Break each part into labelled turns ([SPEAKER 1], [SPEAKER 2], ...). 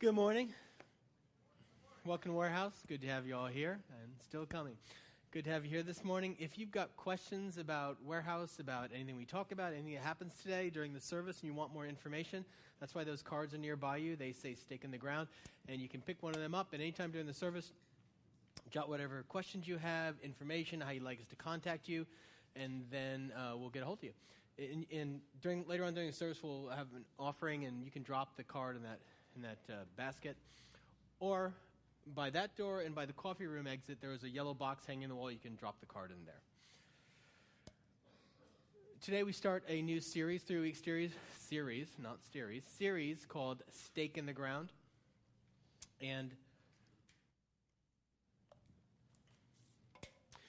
[SPEAKER 1] Good morning. Welcome to Warehouse. Good to have you all here and still coming. Good to have you here this morning. If you've got questions about Warehouse, about anything we talk about, anything that happens today during the service, and you want more information, that's why those cards are nearby you. They say stake in the ground, and you can pick one of them up at any time during the service. Jot whatever questions you have, information, how you'd like us to contact you, and then uh, we'll get a hold of you. And, in, during, later on during the service, we'll have an offering, and you can drop the card in that, in that uh, basket. Or by that door and by the coffee room exit, there is a yellow box hanging in the wall. You can drop the card in there. Today we start a new series, three week series, series, not series, series called Stake in the Ground. And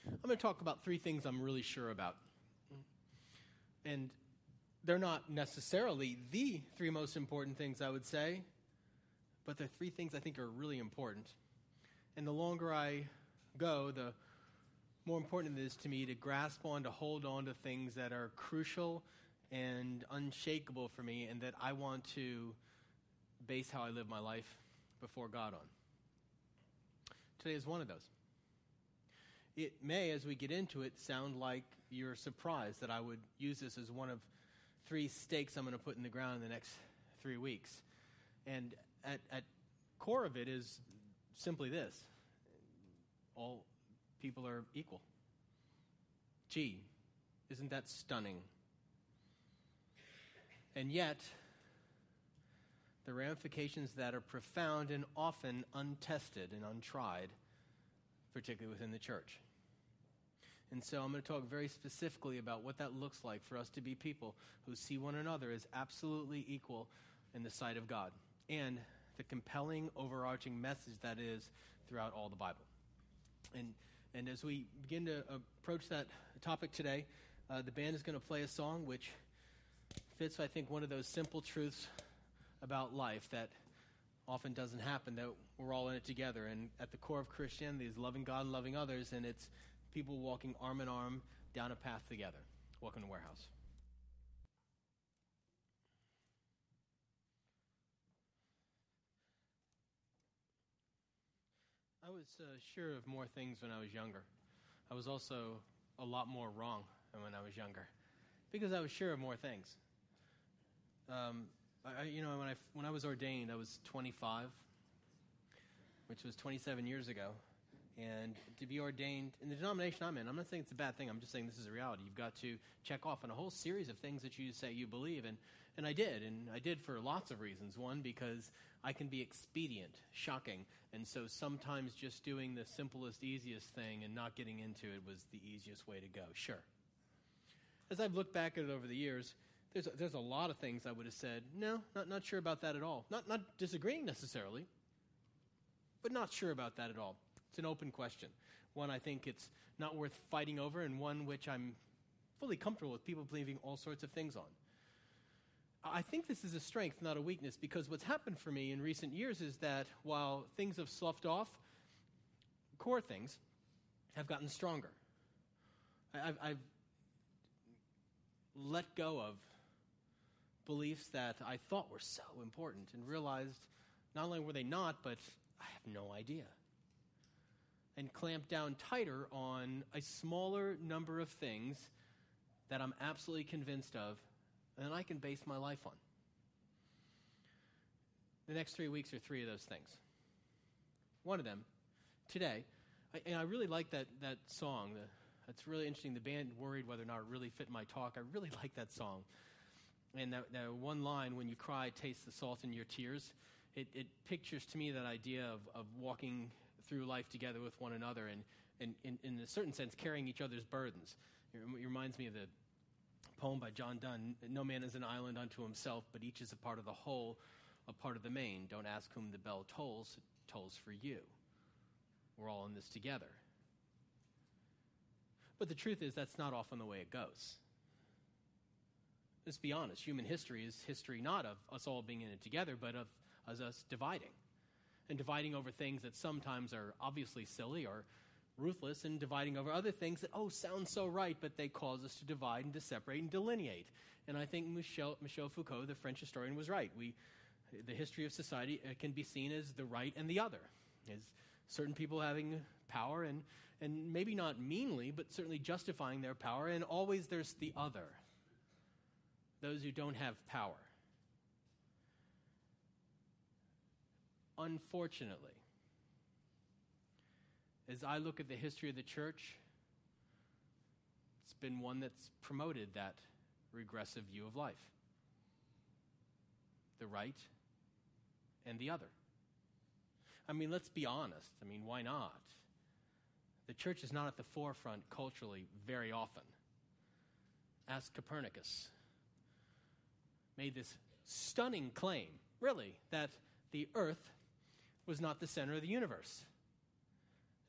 [SPEAKER 1] I'm going to talk about three things I'm really sure about. And they're not necessarily the three most important things, I would say, but they're three things I think are really important. And the longer I go, the more important it is to me to grasp on, to hold on to things that are crucial and unshakable for me, and that I want to base how I live my life before God on. Today is one of those. It may, as we get into it, sound like you're surprised that I would use this as one of three stakes I'm going to put in the ground in the next three weeks. And at, at core of it is simply this all people are equal. Gee, isn't that stunning? And yet, the ramifications that are profound and often untested and untried, particularly within the church. And so I'm going to talk very specifically about what that looks like for us to be people who see one another as absolutely equal in the sight of God and the compelling overarching message that is throughout all the Bible. And, and as we begin to approach that topic today, uh, the band is going to play a song which fits, I think, one of those simple truths about life that often doesn't happen that we're all in it together. And at the core of Christianity is loving God and loving others, and it's people walking arm in arm down a path together. Welcome to Warehouse. I was uh, sure of more things when I was younger. I was also a lot more wrong than when I was younger because I was sure of more things. Um, I, you know, when I, when I was ordained, I was 25, which was 27 years ago. And to be ordained in the denomination I'm in, I'm not saying it's a bad thing. I'm just saying this is a reality. You've got to check off on a whole series of things that you say you believe. And, and I did. And I did for lots of reasons. One, because I can be expedient, shocking. And so sometimes just doing the simplest, easiest thing and not getting into it was the easiest way to go. Sure. As I've looked back at it over the years, there's a, there's a lot of things I would have said, no, not, not sure about that at all. Not, not disagreeing necessarily, but not sure about that at all. It's an open question. One I think it's not worth fighting over, and one which I'm fully comfortable with people believing all sorts of things on. I think this is a strength, not a weakness, because what's happened for me in recent years is that while things have sloughed off, core things have gotten stronger. I've, I've let go of beliefs that I thought were so important and realized not only were they not, but I have no idea. And clamped down tighter on a smaller number of things that I'm absolutely convinced of and I can base my life on. The next three weeks are three of those things. One of them, today, I, and I really like that, that song. The, it's really interesting. The band worried whether or not it really fit my talk. I really like that song. And that, that one line, when you cry, taste the salt in your tears, it, it pictures to me that idea of, of walking through life together with one another and, and in, in a certain sense, carrying each other's burdens. It reminds me of the poem by John Donne No man is an island unto himself, but each is a part of the whole, a part of the main. Don't ask whom the bell tolls, it tolls for you. We're all in this together. But the truth is, that's not often the way it goes. Let's be honest. Human history is history not of us all being in it together, but of, of us dividing. And dividing over things that sometimes are obviously silly or ruthless and dividing over other things that, oh, sound so right, but they cause us to divide and to separate and delineate. And I think Michel, Michel Foucault, the French historian, was right. We the history of society uh, can be seen as the right and the other, as certain people having power and, and maybe not meanly, but certainly justifying their power, and always there's the other, those who don't have power. Unfortunately, as I look at the history of the church, it's been one that's promoted that regressive view of life the right and the other. I mean, let's be honest. I mean, why not? The church is not at the forefront culturally very often. Ask Copernicus. Made this stunning claim, really, that the earth was not the center of the universe.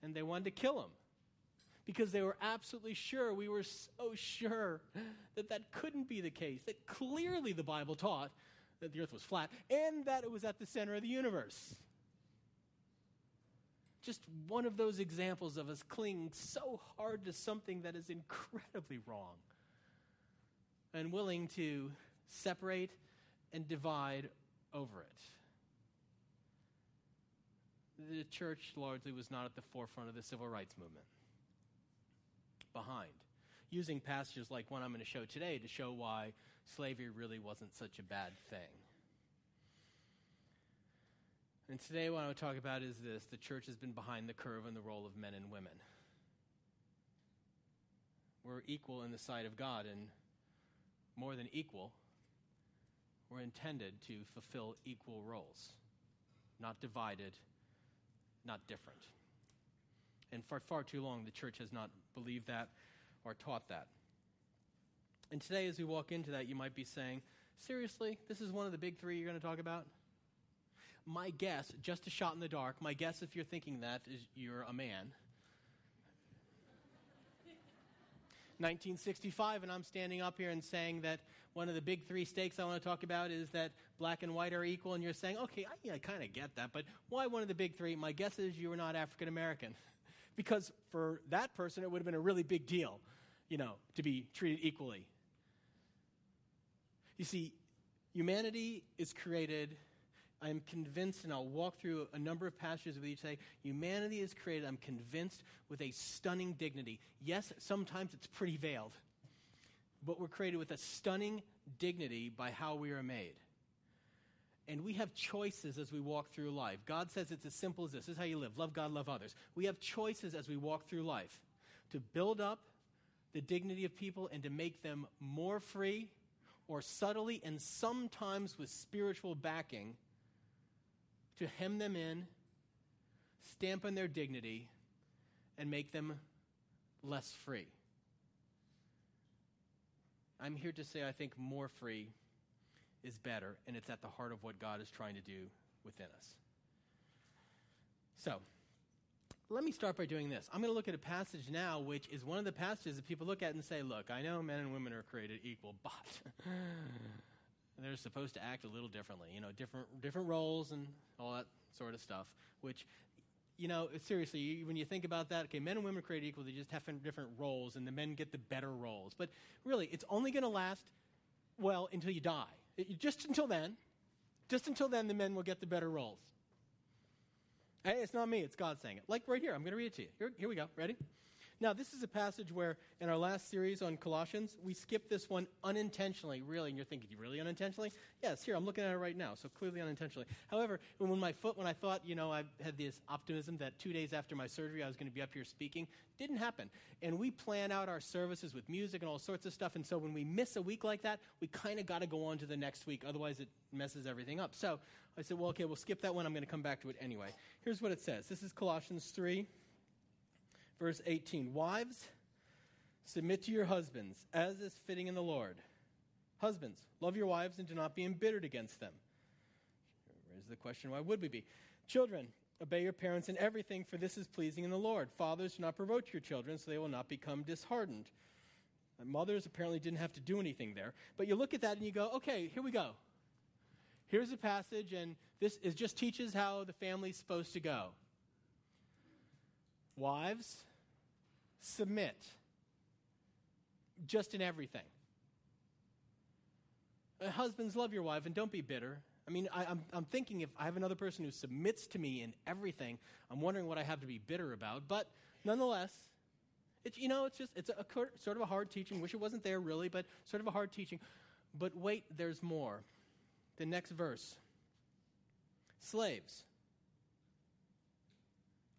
[SPEAKER 1] And they wanted to kill him because they were absolutely sure, we were so sure that that couldn't be the case, that clearly the Bible taught that the earth was flat and that it was at the center of the universe. Just one of those examples of us clinging so hard to something that is incredibly wrong and willing to separate and divide over it. The church largely was not at the forefront of the civil rights movement. Behind. Using passages like one I'm going to show today to show why slavery really wasn't such a bad thing. And today, what I want to talk about is this the church has been behind the curve in the role of men and women. We're equal in the sight of God, and more than equal, we're intended to fulfill equal roles, not divided, not different. And for far too long, the church has not believed that or taught that. And today, as we walk into that, you might be saying, Seriously, this is one of the big three you're going to talk about? My guess, just a shot in the dark, my guess if you're thinking that is you're a man. 1965, and I'm standing up here and saying that one of the big three stakes I want to talk about is that black and white are equal, and you're saying, okay, I, I kind of get that, but why one of the big three? My guess is you were not African American. because for that person, it would have been a really big deal, you know, to be treated equally. You see, humanity is created. I'm convinced, and I'll walk through a number of passages with you today. Humanity is created, I'm convinced, with a stunning dignity. Yes, sometimes it's pretty veiled, but we're created with a stunning dignity by how we are made. And we have choices as we walk through life. God says it's as simple as this. This is how you live love God, love others. We have choices as we walk through life to build up the dignity of people and to make them more free or subtly and sometimes with spiritual backing to hem them in, stamp on their dignity, and make them less free. I'm here to say I think more free is better, and it's at the heart of what God is trying to do within us. So, let me start by doing this. I'm going to look at a passage now, which is one of the passages that people look at and say, Look, I know men and women are created equal, but they're supposed to act a little differently, you know, different, different roles and all that sort of stuff, which, you know, seriously, when you think about that, okay, men and women are created equal, they just have different roles, and the men get the better roles. But really, it's only going to last, well, until you die. It, just until then, just until then, the men will get the better roles. Hey, it's not me, it's God saying it. Like right here, I'm going to read it to you. Here, here we go. Ready? Now, this is a passage where in our last series on Colossians, we skipped this one unintentionally, really. And you're thinking, really unintentionally? Yes, here, I'm looking at it right now, so clearly unintentionally. However, when my foot, when I thought, you know, I had this optimism that two days after my surgery I was going to be up here speaking, didn't happen. And we plan out our services with music and all sorts of stuff. And so when we miss a week like that, we kind of got to go on to the next week. Otherwise, it messes everything up. So I said, well, okay, we'll skip that one. I'm going to come back to it anyway. Here's what it says this is Colossians 3 verse 18 Wives, submit to your husbands, as is fitting in the Lord. Husbands, love your wives and do not be embittered against them. Raises the question why would we be? Children, obey your parents in everything, for this is pleasing in the Lord. Fathers, do not provoke your children, so they will not become disheartened. mothers apparently didn't have to do anything there. But you look at that and you go, okay, here we go. Here's a passage, and this is just teaches how the family's supposed to go. Wives, submit just in everything. Uh, husbands, love your wife and don't be bitter. I mean, I, am I'm thinking if I have another person who submits to me in everything, I'm wondering what I have to be bitter about. But nonetheless, it's, you know, it's just, it's a, a sort of a hard teaching. Wish it wasn't there really, but sort of a hard teaching. But wait, there's more. The next verse Slaves,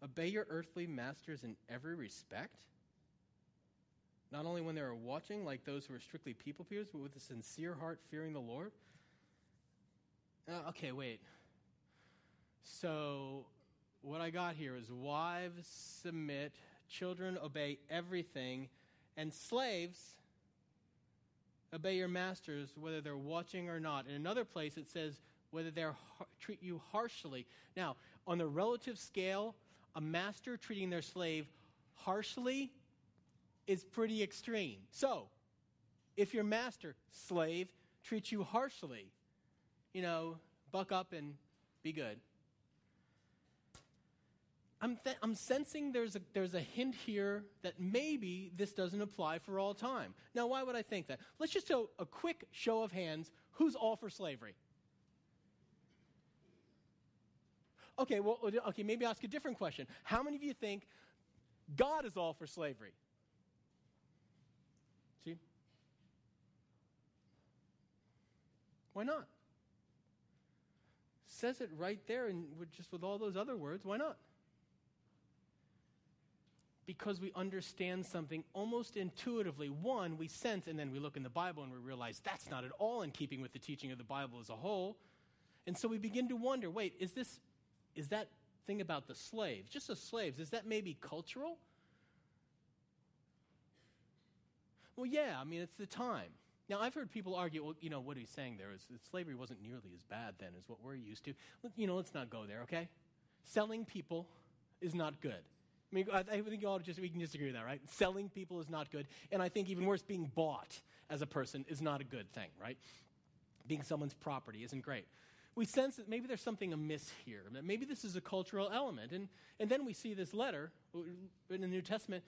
[SPEAKER 1] obey your earthly masters in every respect not only when they are watching, like those who are strictly people pleasers, but with a sincere heart, fearing the Lord. Uh, okay, wait. So, what I got here is wives submit, children obey everything, and slaves obey your masters whether they're watching or not. In another place, it says whether they treat you harshly. Now, on the relative scale, a master treating their slave harshly is pretty extreme. So, if your master, slave, treats you harshly, you know, buck up and be good. I'm, th- I'm sensing there's a, there's a hint here that maybe this doesn't apply for all time. Now, why would I think that? Let's just do a quick show of hands. Who's all for slavery? Okay, well, okay, maybe ask a different question. How many of you think God is all for slavery? See? Why not? Says it right there, and just with all those other words, why not? Because we understand something almost intuitively. One, we sense, and then we look in the Bible and we realize that's not at all in keeping with the teaching of the Bible as a whole. And so we begin to wonder wait, is this, is that thing about the slaves, just the slaves, is that maybe cultural? Well, yeah, I mean, it's the time. Now, I've heard people argue, well, you know, what he's saying there is slavery wasn't nearly as bad then as what we're used to. You know, let's not go there, okay? Selling people is not good. I mean, I think you all just, we can disagree with that, right? Selling people is not good. And I think even worse, being bought as a person is not a good thing, right? Being someone's property isn't great. We sense that maybe there's something amiss here, that maybe this is a cultural element. And, and then we see this letter in the New Testament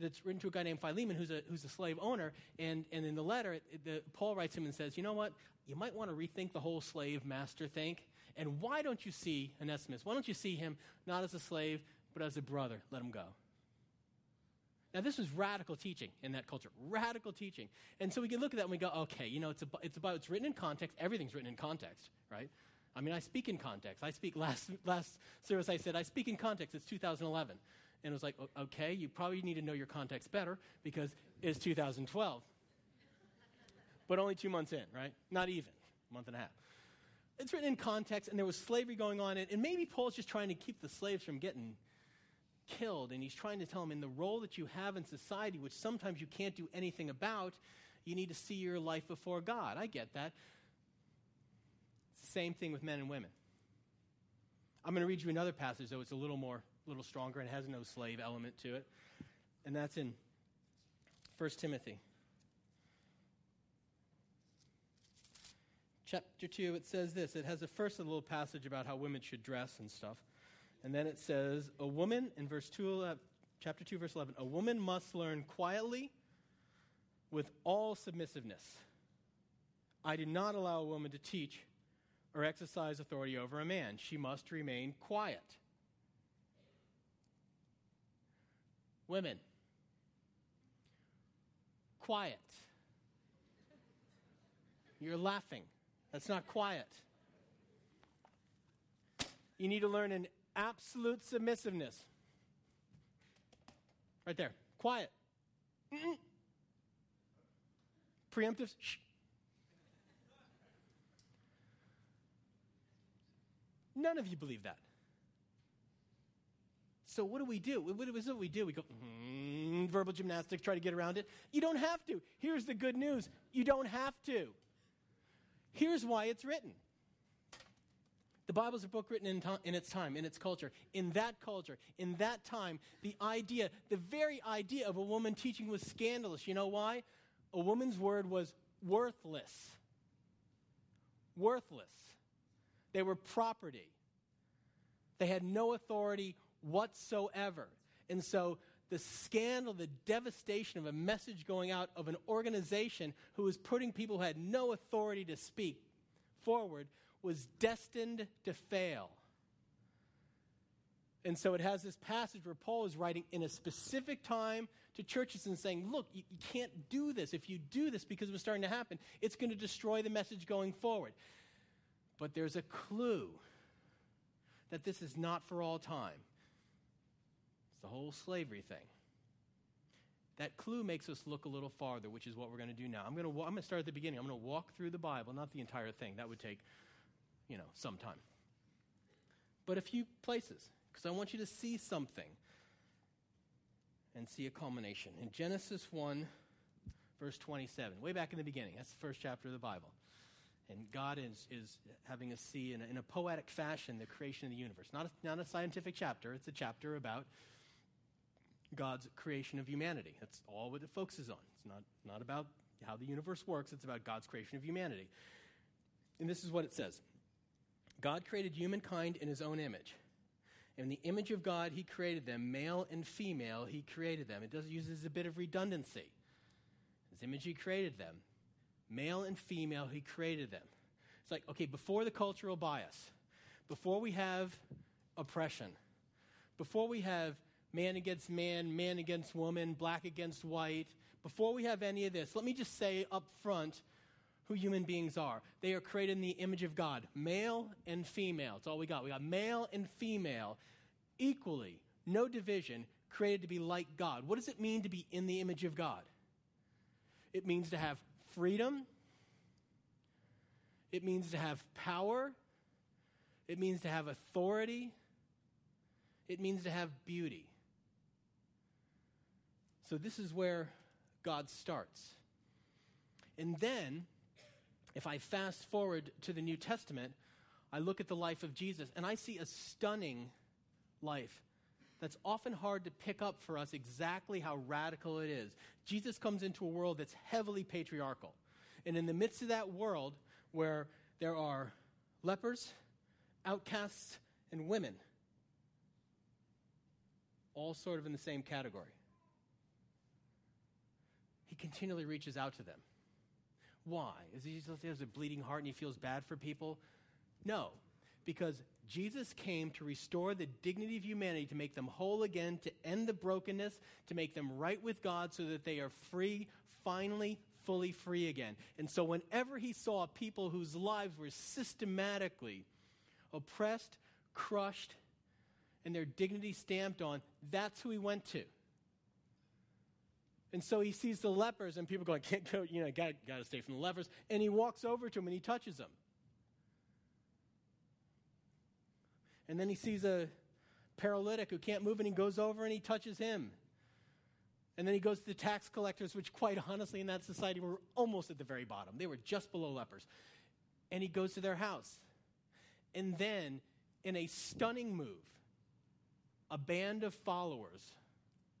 [SPEAKER 1] that's written to a guy named Philemon who's a, who's a slave owner. And, and in the letter, the, Paul writes him and says, You know what? You might want to rethink the whole slave master thing. And why don't you see Onesimus? Why don't you see him not as a slave, but as a brother? Let him go. Now, this was radical teaching in that culture, radical teaching. And so we can look at that and we go, okay, you know, it's, about, it's about, it's written in context. Everything's written in context, right? I mean, I speak in context. I speak, last, last service I said, I speak in context. It's 2011. And it was like, okay, you probably need to know your context better because it's 2012. but only two months in, right? Not even, a month and a half. It's written in context, and there was slavery going on, and, and maybe Paul's just trying to keep the slaves from getting killed, and he's trying to tell them in the role that you have in society, which sometimes you can't do anything about, you need to see your life before God. I get that. Same thing with men and women. I'm going to read you another passage, though it's a little more a little stronger and has no slave element to it. And that's in 1 Timothy. Chapter 2, it says this. It has a first a little passage about how women should dress and stuff. And then it says, A woman, in verse 2, chapter 2, verse 11, a woman must learn quietly with all submissiveness. I do not allow a woman to teach or exercise authority over a man. She must remain quiet. Women, quiet. You're laughing. That's not quiet. You need to learn an absolute submissiveness. Right there. Quiet. Mm-mm. Preemptive. Shh. None of you believe that. So what do we do? What is it we do? We go, mm, verbal gymnastics, try to get around it. You don't have to. Here's the good news. You don't have to. Here's why it's written. The Bible's a book written in, to- in its time, in its culture. In that culture, in that time, the idea, the very idea of a woman teaching was scandalous. You know why? A woman's word was worthless. Worthless. They were property. They had no authority whatsoever. And so the scandal, the devastation of a message going out of an organization who was putting people who had no authority to speak forward was destined to fail. And so it has this passage where Paul is writing in a specific time to churches and saying, look, you, you, can't do this. If you do this because it was starting to happen, it's going to destroy the message going forward. But there's a clue that this is not for all time. The whole slavery thing. That clue makes us look a little farther, which is what we're going to do now. I'm going to, I'm going to start at the beginning. I'm going to walk through the Bible, not the entire thing. That would take, you know, some time. But a few places, because I want you to see something and see a culmination. In Genesis 1, verse 27, way back in the beginning, that's the first chapter of the Bible. And God is, is having us see in a, in a poetic fashion the creation of the universe. Not a, not a scientific chapter, it's a chapter about God's creation of humanity. That's all what it focuses on. It's not, not about how the universe works, it's about God's creation of humanity. And this is what it says God created humankind in his own image. In the image of God, he created them, male and female, he created them. It does use a bit of redundancy. His image, he created them. Male and female, he created them. It's like, okay, before the cultural bias, before we have oppression, before we have man against man, man against woman, black against white, before we have any of this, let me just say up front who human beings are. They are created in the image of God, male and female. That's all we got. We got male and female equally, no division, created to be like God. What does it mean to be in the image of God? It means to have freedom, it means to have power, it means to have authority, it means to have beauty. So, this is where God starts. And then if I fast forward to the New Testament, I look at the life of Jesus and I see a stunning life that's often hard to pick up for us exactly how radical it is. Jesus comes into a world that's heavily patriarchal. And in the midst of that world, where there are lepers, outcasts, and women, all sort of in the same category, he continually reaches out to them. Why? Is he just has a bleeding heart and he feels bad for people? No, because Jesus came to restore the dignity of humanity, to make them whole again, to end the brokenness, to make them right with God so that they are free, finally, fully free again. And so, whenever he saw people whose lives were systematically oppressed, crushed, and their dignity stamped on, that's who he went to. And so he sees the lepers, and people go, I can't go, you know, got, got to stay from the lepers. And he walks over to them and he touches them. And then he sees a paralytic who can't move, and he goes over and he touches him. And then he goes to the tax collectors, which, quite honestly, in that society were almost at the very bottom. They were just below lepers. And he goes to their house. And then, in a stunning move, a band of followers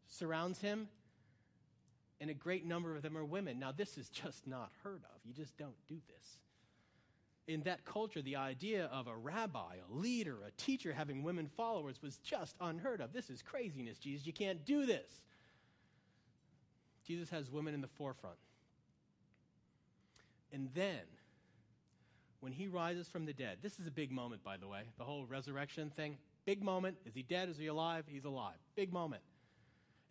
[SPEAKER 1] surrounds him and a great number of them are women. Now, this is just not heard of. You just don't do this. In that culture, the idea of a rabbi, a leader, a teacher having women followers was just unheard of. This is craziness, Jesus. You can't do this. Jesus has women in the forefront. And then, when he rises from the dead, this is a big moment, by the way, the whole resurrection thing. Big moment. Is he dead? Is he alive? He's alive. Big moment.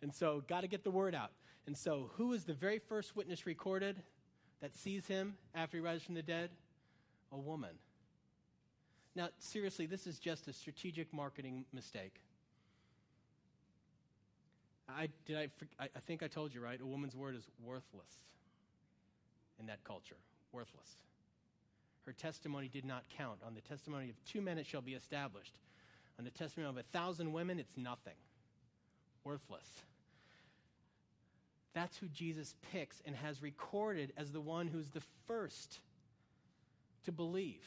[SPEAKER 1] And so, got to get the word out. And so, who is the very first witness recorded that sees him after he rises from the dead? A woman. Now, seriously, this is just a strategic marketing mistake. I, did I, I think I told you, right? A woman's word is worthless in that culture. Worthless. Her testimony did not count. On the testimony of two men, it shall be established. On the testimony of a thousand women, it's nothing. Worthless. That's who Jesus picks and has recorded as the one who's the first to believe,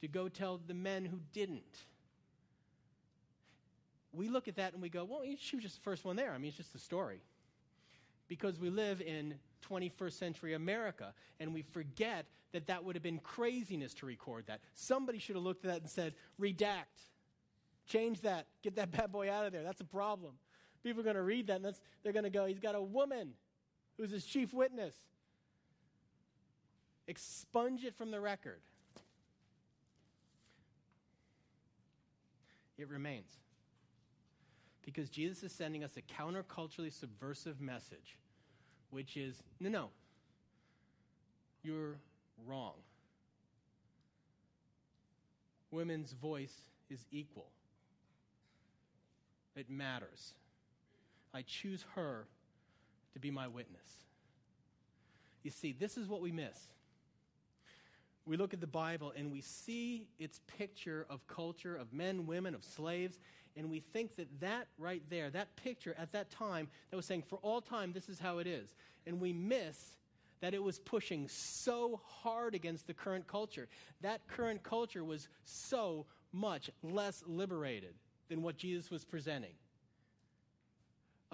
[SPEAKER 1] to go tell the men who didn't. We look at that and we go, well, she was just the first one there. I mean, it's just a story. Because we live in 21st century America and we forget that that would have been craziness to record that. Somebody should have looked at that and said, redact, change that, get that bad boy out of there. That's a problem people are going to read that and they're going to go, he's got a woman who's his chief witness. Expunge it from the record. It remains. Because Jesus is sending us a counterculturally subversive message, which is no, no, you're wrong. Women's voice is equal, it matters. I choose her to be my witness. You see, this is what we miss. We look at the Bible and we see its picture of culture, of men, women, of slaves, and we think that that right there, that picture at that time, that was saying, for all time, this is how it is. And we miss that it was pushing so hard against the current culture. That current culture was so much less liberated than what Jesus was presenting.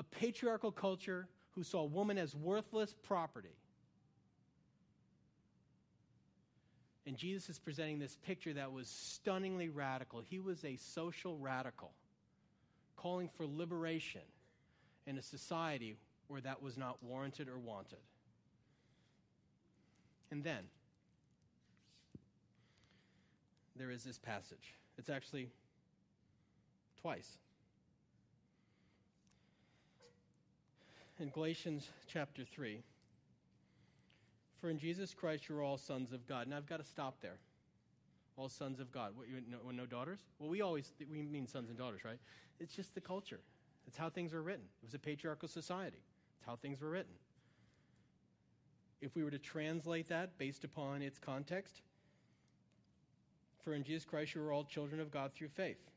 [SPEAKER 1] A patriarchal culture who saw woman as worthless property. And Jesus is presenting this picture that was stunningly radical. He was a social radical calling for liberation in a society where that was not warranted or wanted. And then there is this passage. It's actually twice. In Galatians chapter 3, for in Jesus Christ you're all sons of God. Now I've got to stop there all sons of God. What, you no, no daughters? Well, we always we mean sons and daughters, right? It's just the culture. It's how things were written. It was a patriarchal society. It's how things were written. If we were to translate that based upon its context, for in Jesus Christ you are all children of God through faith.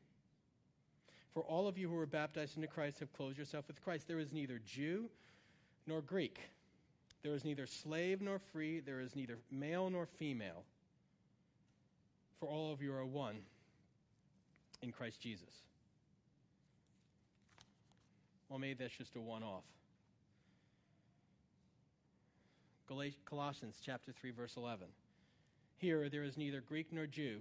[SPEAKER 1] For all of you who were baptized into Christ have clothed yourself with Christ. There is neither Jew nor Greek. There is neither slave nor free. There is neither male nor female for all of you are one in Christ Jesus. Well, maybe that's just a one off. Colossians chapter 3 verse 11. Here there is neither Greek nor Jew,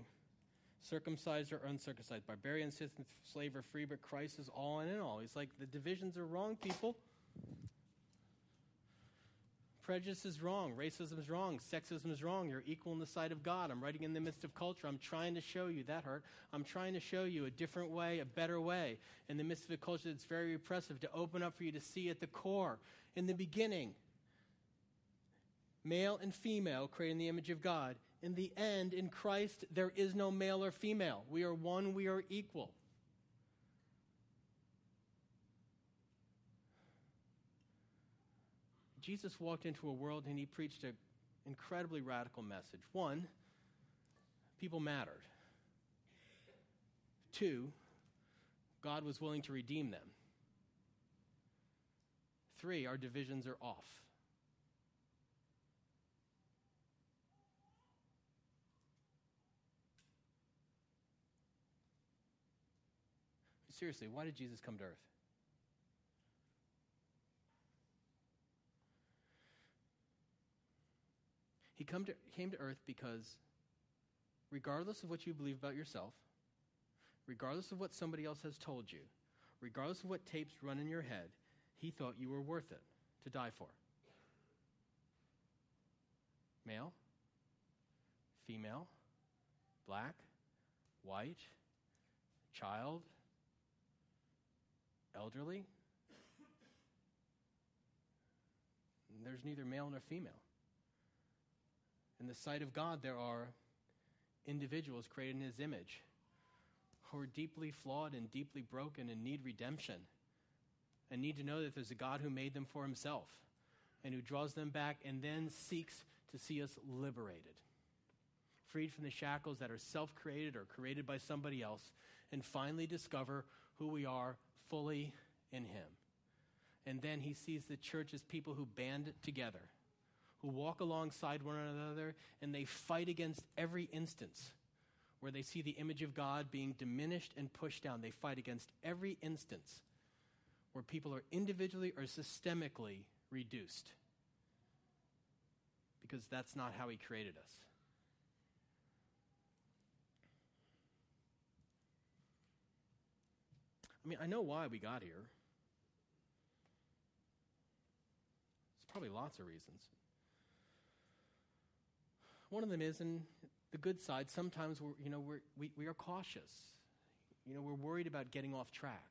[SPEAKER 1] circumcised or uncircumcised, barbarian, citizen, slave or free, but Christ is all and in all. He's like the divisions are wrong, people. Prejudice is wrong. Racism is wrong. Sexism is wrong. You're equal in the sight of God. I'm writing in the midst of culture. I'm trying to show you that hurt. I'm trying to show you a different way, a better way in the midst of a culture that's very repressive to open up for you to see at the core, in the beginning, male and female created in the image of God. In the end, in Christ, there is no male or female. We are one, we are equal. Jesus walked into a world and he preached an incredibly radical message. One, people mattered. Two, God was willing to redeem them. Three, our divisions are off. Seriously, why did Jesus come to earth? He come to, came to earth because, regardless of what you believe about yourself, regardless of what somebody else has told you, regardless of what tapes run in your head, he thought you were worth it to die for. Male, female, black, white, child, elderly. There's neither male nor female. In the sight of God, there are individuals created in His image who are deeply flawed and deeply broken and need redemption and need to know that there's a God who made them for Himself and who draws them back and then seeks to see us liberated, freed from the shackles that are self created or created by somebody else, and finally discover who we are fully in Him. And then He sees the church as people who band together who walk alongside one another and they fight against every instance where they see the image of God being diminished and pushed down. They fight against every instance where people are individually or systemically reduced because that's not how He created us. I mean, I know why we got here. There's probably lots of reasons. One of them is, in the good side, sometimes we're, you know, we're, we, we are cautious. you know, we're worried about getting off track.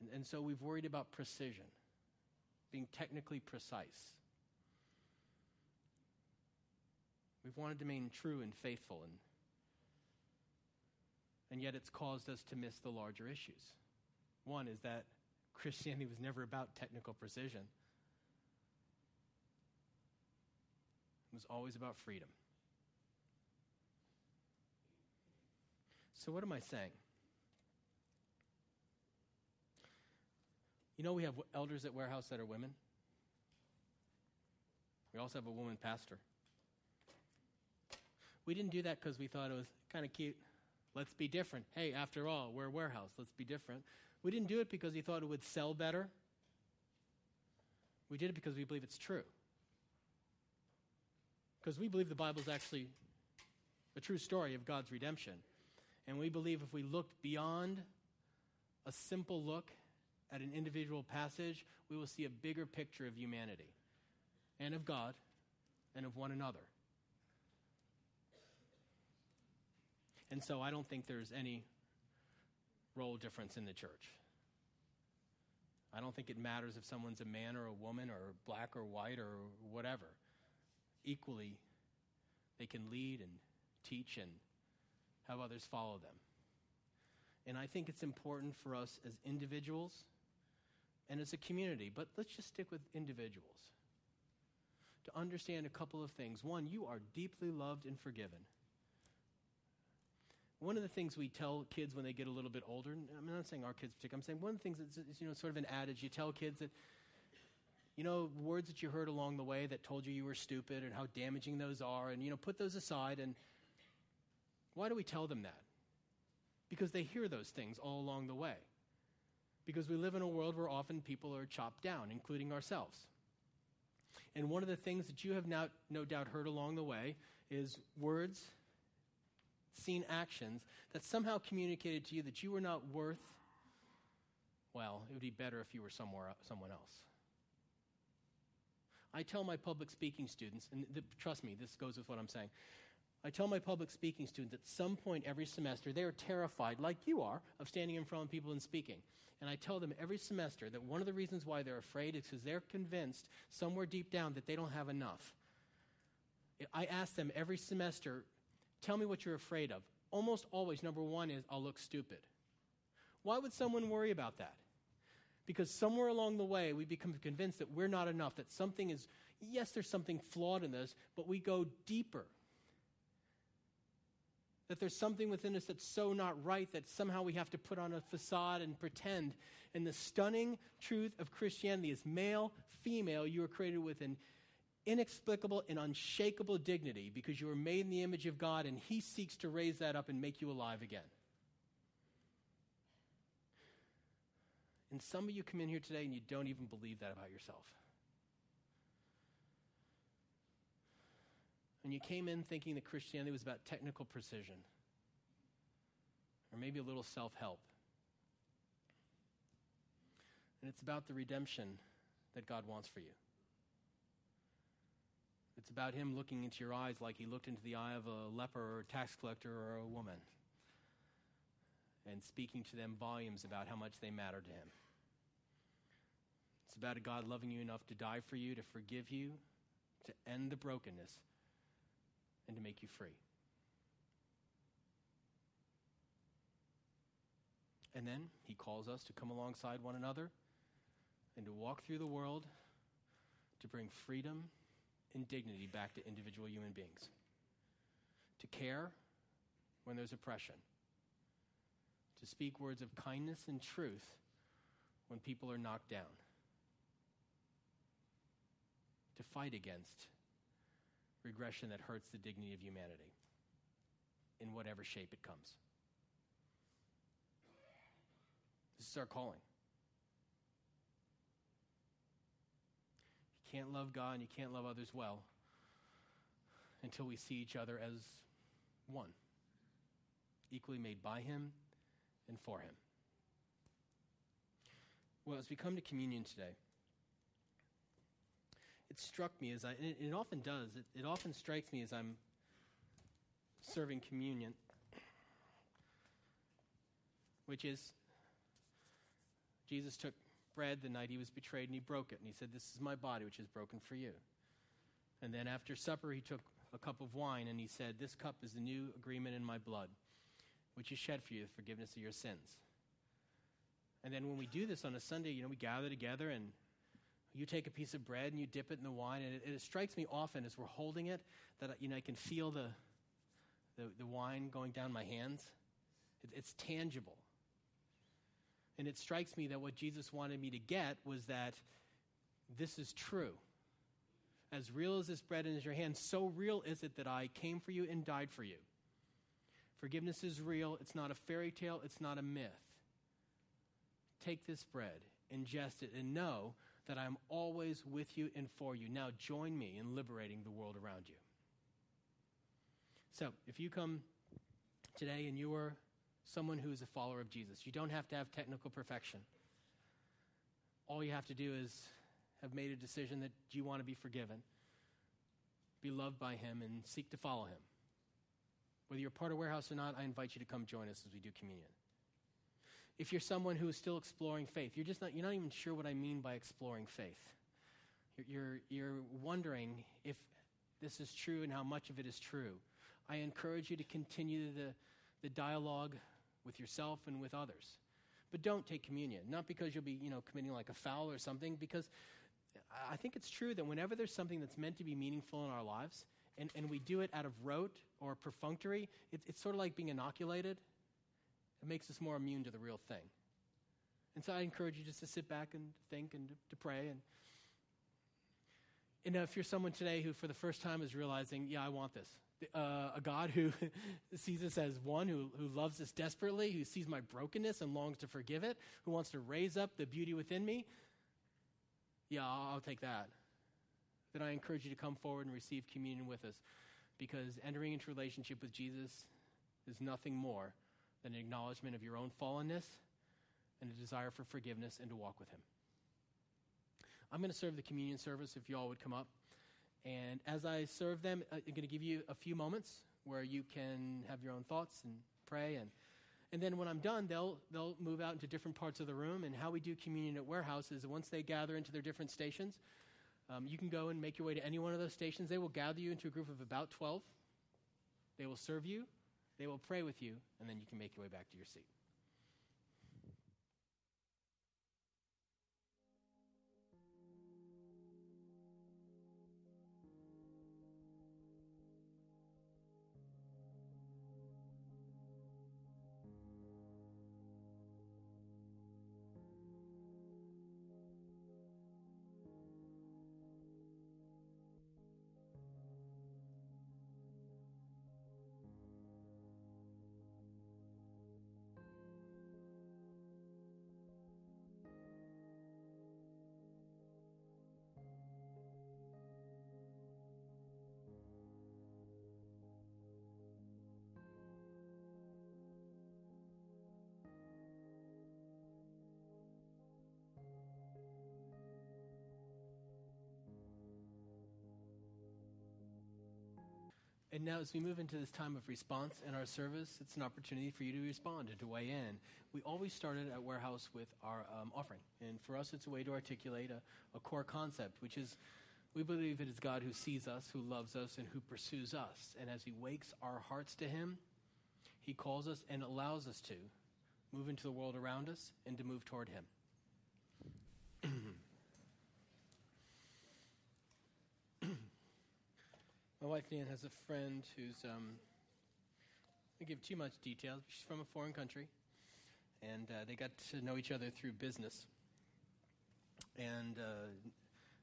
[SPEAKER 1] And, and so we've worried about precision, being technically precise. We've wanted to remain true and faithful, and, and yet it's caused us to miss the larger issues. One is that Christianity was never about technical precision, it was always about freedom. So, what am I saying? You know, we have elders at Warehouse that are women. We also have a woman pastor. We didn't do that because we thought it was kind of cute. Let's be different. Hey, after all, we're a warehouse. Let's be different. We didn't do it because we thought it would sell better. We did it because we believe it's true. Because we believe the Bible is actually a true story of God's redemption. And we believe if we look beyond a simple look at an individual passage, we will see a bigger picture of humanity and of God and of one another. And so I don't think there's any role difference in the church. I don't think it matters if someone's a man or a woman or black or white or whatever. Equally, they can lead and teach and have others follow them. And I think it's important for us as individuals and as a community, but let's just stick with individuals to understand a couple of things. One, you are deeply loved and forgiven one of the things we tell kids when they get a little bit older, I'm not saying our kids particularly, I'm saying one of the things that's you know sort of an adage you tell kids that you know words that you heard along the way that told you you were stupid and how damaging those are and you know put those aside and why do we tell them that? Because they hear those things all along the way. Because we live in a world where often people are chopped down, including ourselves. And one of the things that you have now, no doubt heard along the way is words seen actions that somehow communicated to you that you were not worth, well, it would be better if you were somewhere, someone else. I tell my public speaking students, and trust me, this goes with what I'm saying. I tell my public speaking students at some point every semester, they are terrified, like you are, of standing in front of people and speaking. And I tell them every semester that one of the reasons why they're afraid is because they're convinced somewhere deep down that they don't have enough. I ask them every semester, Tell me what you're afraid of. Almost always, number one is, I'll look stupid. Why would someone worry about that? Because somewhere along the way, we become convinced that we're not enough, that something is, yes, there's something flawed in this, but we go deeper. That there's something within us that's so not right that somehow we have to put on a facade and pretend. And the stunning truth of Christianity is male, female, you are created with an inexplicable and unshakable dignity because you were made in the image of God and He seeks to raise that up and make you alive again. And some of you come in here today and you don't even believe that about yourself. And you came in thinking that Christianity was about technical precision or maybe a little self help. And it's about the redemption that God wants for you. It's about him looking into your eyes like he looked into the eye of a leper or a tax collector or a woman and speaking to them volumes about how much they matter to him. It's about a God loving you enough to die for you, to forgive you, to end the brokenness, and to make you free. And then he calls us to come alongside one another and to walk through the world to bring freedom and dignity back to individual human beings, to care when there's oppression, to speak words of kindness and truth when people are knocked down, to fight against regression that hurts the dignity of humanity in whatever shape it comes. This is our calling. Can't love God and you can't love others well until we see each other as one, equally made by Him and for Him. Well, as we come to communion today, it struck me as I, it, it often does, it, it often strikes me as I'm serving communion which is Jesus took bread the night he was betrayed and he broke it. And he said, This is my body, which is broken for you. And then after supper, he took a cup of wine and he said, This cup is the new agreement in my blood, which is shed for you, the forgiveness of your sins. And then when we do this on a Sunday, you know, we gather together and you take a piece of bread and you dip it in the wine. And it, it strikes me often as we're holding it that, you know, I can feel the, the, the wine going down my hands. It, it's tangible. And it strikes me that what Jesus wanted me to get was that this is true. As real as this bread is your hand, so real is it that I came for you and died for you. Forgiveness is real. It's not a fairy tale, it's not a myth. Take this bread, ingest it, and know that I'm always with you and for you. Now join me in liberating the world around you. So, if you come today and you are someone who is a follower of Jesus. You don't have to have technical perfection. All you have to do is have made a decision that you want to be forgiven, be loved by Him, and seek to follow Him. Whether you're part of Warehouse or not, I invite you to come join us as we do communion. If you're someone who is still exploring faith, you're just not, you're not even sure what I mean by exploring faith. You're, you're, you're wondering if this is true and how much of it is true. I encourage you to continue the, the dialogue with yourself and with others. But don't take communion, not because you'll be, you know, committing like a foul or something, because I think it's true that whenever there's something that's meant to be meaningful in our lives, and, and we do it out of rote or perfunctory, it, it's sort of like being inoculated. It makes us more immune to the real thing. And so I encourage you just to sit back and think and to, pray. And, and if you're someone today who, for the first time, is realizing, yeah, I want this, uh, a God who sees us as one who, who loves us desperately, who sees my brokenness and longs to forgive it, who wants to raise up the beauty within me, yeah, I'll, I'll take that. Then I encourage you to come forward and receive communion with us because entering into relationship with Jesus is nothing more than an acknowledgement of your own fallenness and a desire for forgiveness and to walk with Him. I'm going to serve the communion service if you all would come up. And as I serve them, uh, I'm going to give you a few moments where you can have your own thoughts and pray. And, and then when I'm done, they'll, they'll move out into different parts of the room. And how we do communion at Warehouse is once they gather into their different stations, um, you can go and make your way to any one of those stations. They will gather you into a group of about 12. They will serve you, they will pray with you, and then you can make your way back to your seat. And now, as we move into this time of response in our service, it's an opportunity for you to respond and to weigh in. We always started at Warehouse with our um, offering. And for us, it's a way to articulate a, a core concept, which is we believe it is God who sees us, who loves us, and who pursues us. And as He wakes our hearts to Him, He calls us and allows us to move into the world around us and to move toward Him. My wife Nan has a friend who's um, I give too much details. She's from a foreign country, and uh, they got to know each other through business. And uh,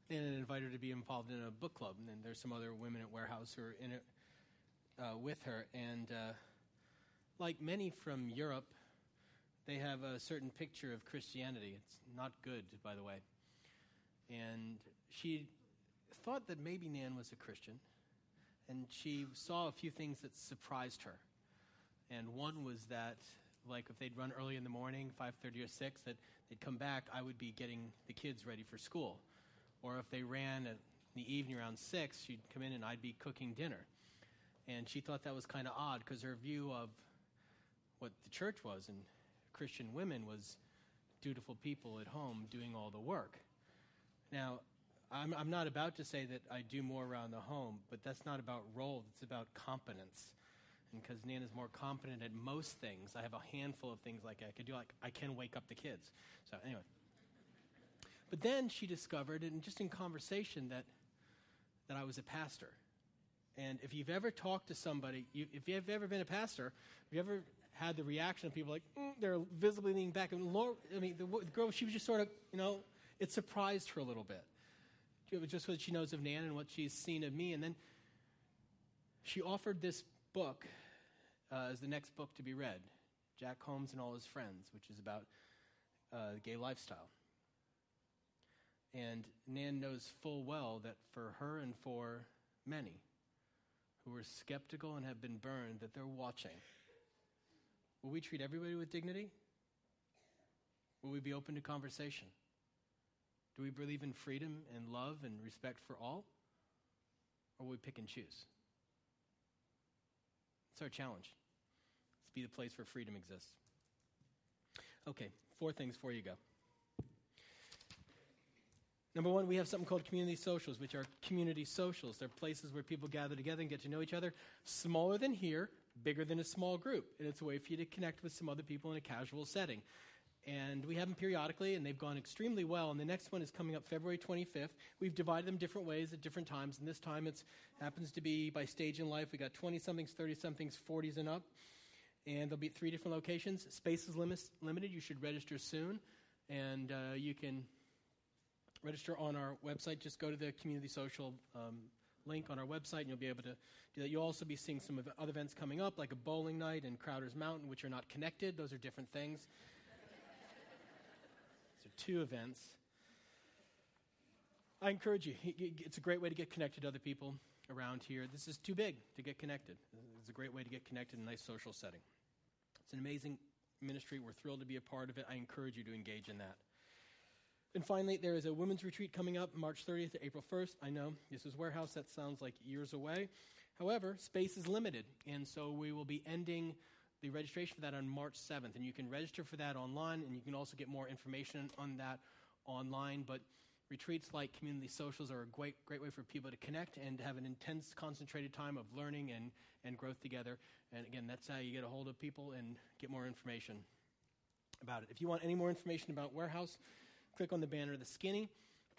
[SPEAKER 1] Nan invited her to be involved in a book club, and then there's some other women at Warehouse who are in it uh, with her. And uh, like many from Europe, they have a certain picture of Christianity. It's not good, by the way. And she thought that maybe Nan was a Christian and she saw a few things that surprised her. And one was that, like, if they'd run early in the morning, 5.30 or 6, that they'd come back, I would be getting the kids ready for school. Or if they ran in the evening around 6, she'd come in and I'd be cooking dinner. And she thought that was kind of odd because her view of what the church was and Christian women was dutiful people at home doing all the work. Now, I'm, I'm not about to say that I do more around the home, but that's not about role, it's about competence. And because Nana's more competent at most things, I have a handful of things like I could do. Like I can wake up the kids. So anyway. But then she discovered, and just in conversation, that that I was a pastor. And if you've ever talked to somebody, you, if you've ever been a pastor, if you ever had the reaction of people like mm, they're visibly leaning back? And Lord, I mean, the, the girl, she was just sort of, you know, it surprised her a little bit. Just what she knows of Nan and what she's seen of me. And then she offered this book uh, as the next book to be read Jack Holmes and All His Friends, which is about uh, gay lifestyle. And Nan knows full well that for her and for many who are skeptical and have been burned, that they're watching. Will we treat everybody with dignity? Will we be open to conversation? Do we believe in freedom and love and respect for all? Or will we pick and choose? It's our challenge. Let's be the place where freedom exists. Okay, four things before you go. Number one, we have something called community socials, which are community socials. They're places where people gather together and get to know each other. Smaller than here, bigger than a small group. And it's a way for you to connect with some other people in a casual setting. And we have them periodically, and they've gone extremely well. And the next one is coming up February 25th. We've divided them different ways at different times. And this time it happens to be by stage in life. We got 20 somethings, 30 somethings, 40s and up. And there'll be three different locations. Space is lim- limited. You should register soon. And uh, you can register on our website. Just go to the community social um, link on our website, and you'll be able to do that. You'll also be seeing some of other events coming up, like a bowling night and Crowder's Mountain, which are not connected. Those are different things. Two events. I encourage you. It's a great way to get connected to other people around here. This is too big to get connected. It's a great way to get connected in a nice social setting. It's an amazing ministry. We're thrilled to be a part of it. I encourage you to engage in that. And finally, there is a women's retreat coming up March 30th to April 1st. I know this is warehouse, that sounds like years away. However, space is limited, and so we will be ending the registration for that on March 7th. And you can register for that online, and you can also get more information on that online. But retreats like community socials are a great, great way for people to connect and have an intense, concentrated time of learning and, and growth together. And again, that's how you get a hold of people and get more information about it. If you want any more information about Warehouse, click on the banner The Skinny,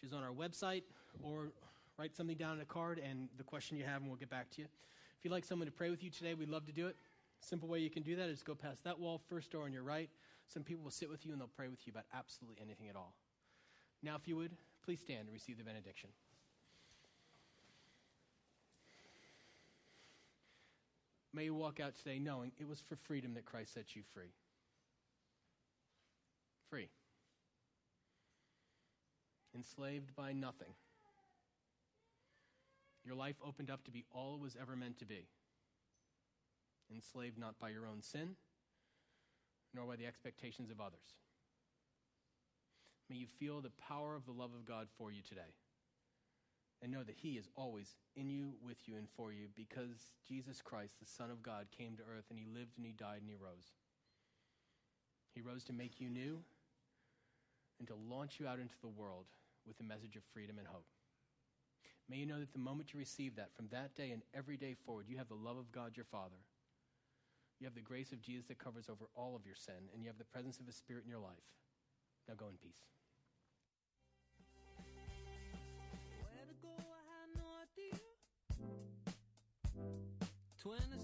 [SPEAKER 1] which is on our website, or write something down in a card and the question you have, and we'll get back to you. If you'd like someone to pray with you today, we'd love to do it. Simple way you can do that is go past that wall, first door on your right. Some people will sit with you and they'll pray with you about absolutely anything at all. Now, if you would, please stand and receive the benediction. May you walk out today knowing it was for freedom that Christ set you free. Free enslaved by nothing. Your life opened up to be all it was ever meant to be. Enslaved not by your own sin, nor by the expectations of others. May you feel the power of the love of God for you today. And know that He is always in you, with you, and for you because Jesus Christ, the Son of God, came to earth and He lived and He died and He rose. He rose to make you new and to launch you out into the world with a message of freedom and hope. May you know that the moment you receive that, from that day and every day forward, you have the love of God your Father. You have the grace of Jesus that covers over all of your sin, and you have the presence of His Spirit in your life. Now go in peace. Twenty-six